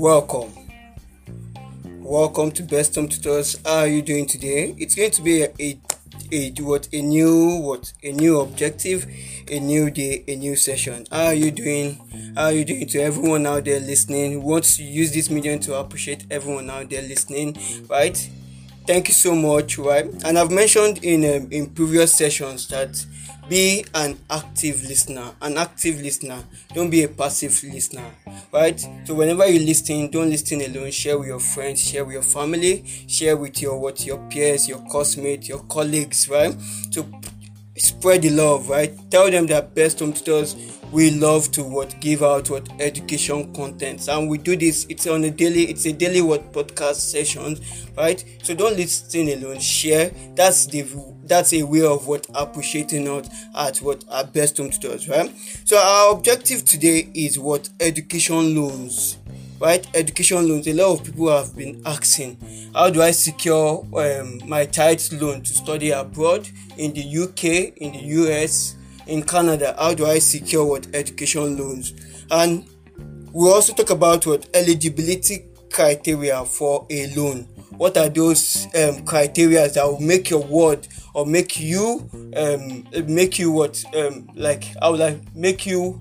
Welcome. Welcome to Best Home Tutors. How are you doing today? It's going to be a, a, a what a new what a new objective, a new day, a new session. How are you doing? How are you doing to everyone out there listening? We want to use this medium to appreciate everyone out there listening, right? Thank you so much, right? And I've mentioned in um, in previous sessions that be an active listener an active listener. Don't be a passive listener right? So whenever you listen don't listen alone. Share with your friends share with your family share with your what your peers your classmates your colleagues right? So spread the love right? Tell them that best home tutors we love to what give out what education contents and we do this it's on a daily it's a daily what podcast sessions right? So don't listen alone share. That's the that's a way of what appreciating us at what our best home tutors right? So our objective today is what? Education loans right? Education loans. A lot of people have been asking how do i secure um, my child loan to study abroad in the uk in the us in Canada, how do I secure what education loans? And we also talk about what eligibility criteria for a loan. What are those um, criteria that will make your word or make you um, make you what um, like how will I make you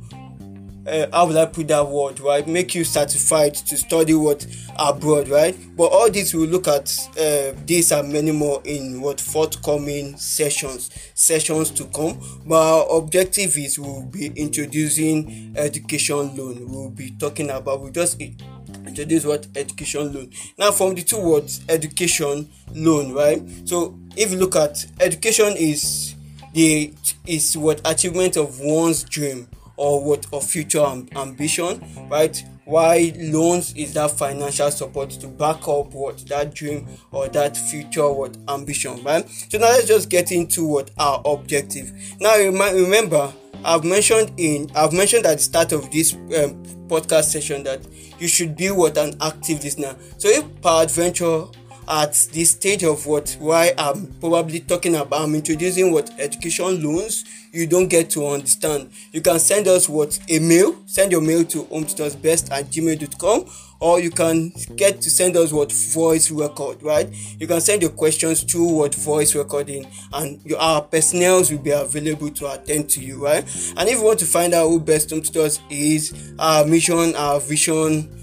uh, how will I put that word right? Make you certified to study what abroad, right? But all this we'll look at uh, this and many more in what forthcoming sessions, sessions to come. But our objective is we'll be introducing education loan. We'll be talking about we just introduce what education loan. Now from the two words education loan, right? So if you look at education is the is what achievement of one's dream or what of future amb- ambition right? Why loans is that financial support to back up what that dream or that future what ambition right? So now let's just get into what our objective. Now remember i've mentioned in i've mentioned at the start of this um, podcast session that you should be what an active listener so if peradventure at this stage of what why I'm probably talking about I'm introducing what education loans you don't get to understand. You can send us what a mail, send your mail to hometutorsbest at gmail.com or you can get to send us what voice record, right? You can send your questions to what voice recording and your, our personnel will be available to attend to you, right? And if you want to find out who Best Home Tutors is, our mission, our vision,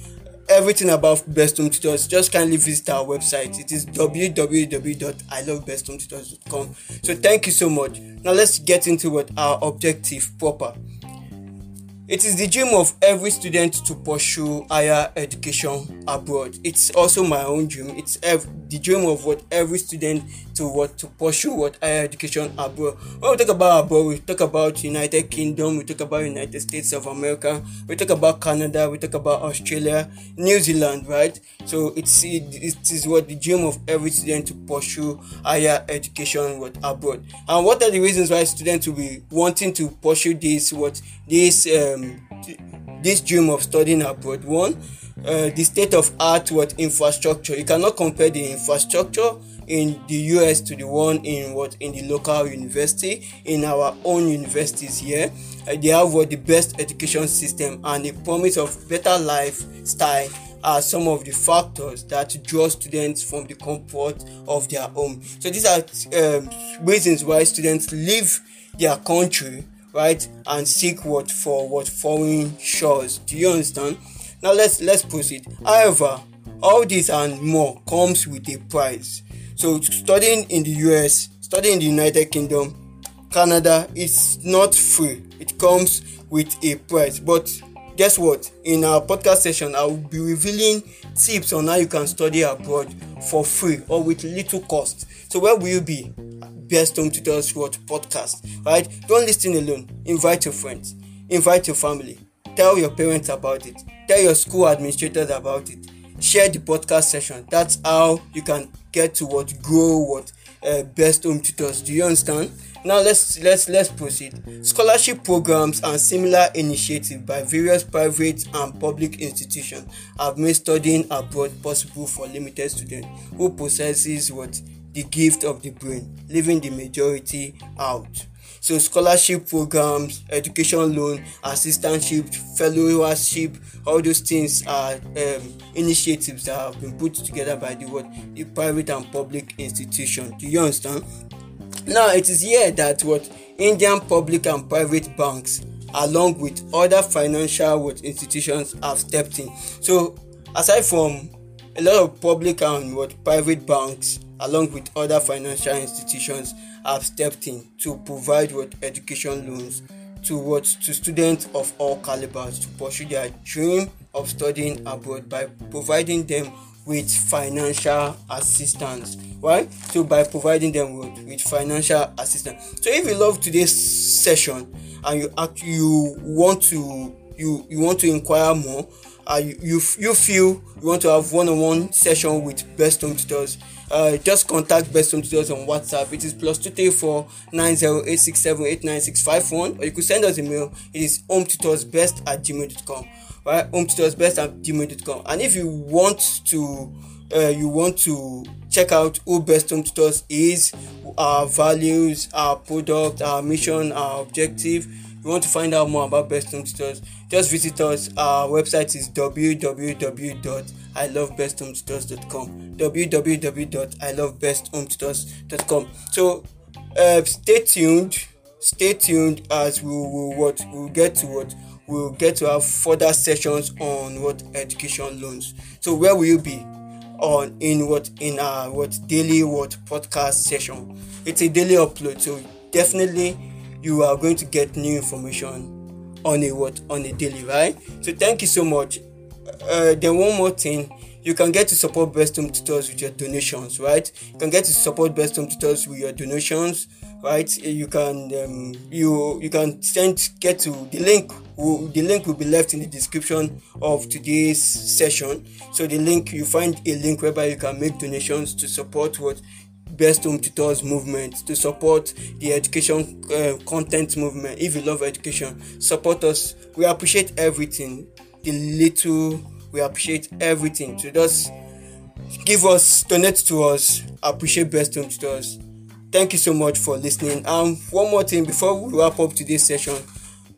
everything about Best Home Tutors, just kindly visit our website. It is www.ilovebesthometutors.com. So thank you so much. Now let's get into what our objective proper. It is the dream of every student to pursue higher education abroad. It's also my own dream. It's ev- the dream of what every student to what to pursue what higher education abroad. When we talk about abroad, we talk about United Kingdom, we talk about United States of America, we talk about Canada, we talk about Australia, New Zealand, right? So it's it, it is what the dream of every student to pursue higher education what abroad. And what are the reasons why students will be wanting to pursue this what this uh, um, this dream of studying abroad? One, uh, the state of art what infrastructure. You cannot compare the infrastructure in the US to the one in what in the local university in our own universities here. Uh, they have what the best education system and the promise of better lifestyle are some of the factors that draw students from the comfort of their home. So these are um, reasons why students leave their country, right, and seek what for what foreign shores. Do you understand? Now let's let's proceed. However, all this and more comes with a price. So studying in the US, studying in the United Kingdom, Canada, it's not free. It comes with a price, but guess what in our podcast session i will be revealing tips on how you can study abroad for free or with little cost so where will you be best home tutors what podcast right? Don't listen alone. Invite your friends. Invite your family. Tell your parents about it. Tell your school administrators about it. Share the podcast session. That's how you can get to what grow what uh, best home tutors do you understand? Now let's let's let's proceed. Scholarship programs and similar initiatives by various private and public institutions have made studying abroad possible for limited students who possesses what the gift of the brain leaving the majority out So scholarship programs, education loan, assistantship, fellowship, all those things are um, initiatives that have been put together by the what the private and public institution. Do you understand? Now it is here that what Indian public and private banks along with other financial what institutions have stepped in. So aside from a lot of public and what private banks along with other financial institutions have stepped in to provide what education loans to what to students of all calibers to pursue their dream of studying abroad by providing them with financial assistance. Right so by providing them with, with financial assistance. So if you love today's session and you act you want to you you want to inquire more uh, you, you feel you want to have one-on-one session with best home tutors uh, just contact best home tutors on whatsapp. It is plus two three four nine zero eight six seven eight nine six five one or you could send us a mail it is home tutors best at gmail.com right? home tutors best at gmail.com and if you want to uh, you want to check out who best home tutors is our values our product our mission our objective you want to find out more about best home tutors just visit us. Our website is www.ilovebesthometutors.com www.ilovebesthometutors.com so uh, stay tuned. Stay tuned as we will what we'll get to what we'll get to have further sessions on what education loans. So where will you be? On in what in our what daily what podcast session. It's a daily upload so definitely you are going to get new information on a what? On a daily right? So thank you so much. Uh, then one more thing you can get to support best home tutors with your donations right? You can get to support best home tutors with your donations right? You can um, you you can send get to the link the link will be left in the description of today's session. So the link you find a link whereby you can make donations to support what best home tutors movement to support the education uh, content movement. If you love education support us. We appreciate everything. The little we appreciate everything. So just give us donate to us. Appreciate best home tutors. Thank you so much for listening. And one more thing before we wrap up today's session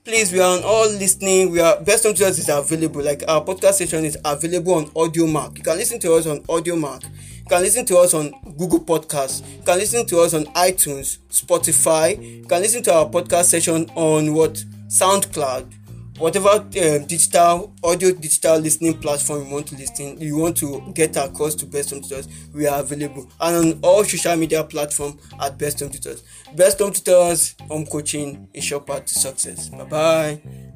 please we are on all listening. We are best home tutors is available. Like our podcast session is available on Audiomack you can listen to us on Audiomack you can listen to us on Google Podcasts. You can listen to us on iTunes, Spotify. You can listen to our podcast session on what? SoundCloud, whatever uh, digital audio digital listening platform you want to listen, you want to get across to Best Home Tutors. We are available and on all social media platforms at Best Home Tutors. Best Home Tutors, home coaching, a short path to success. Bye bye.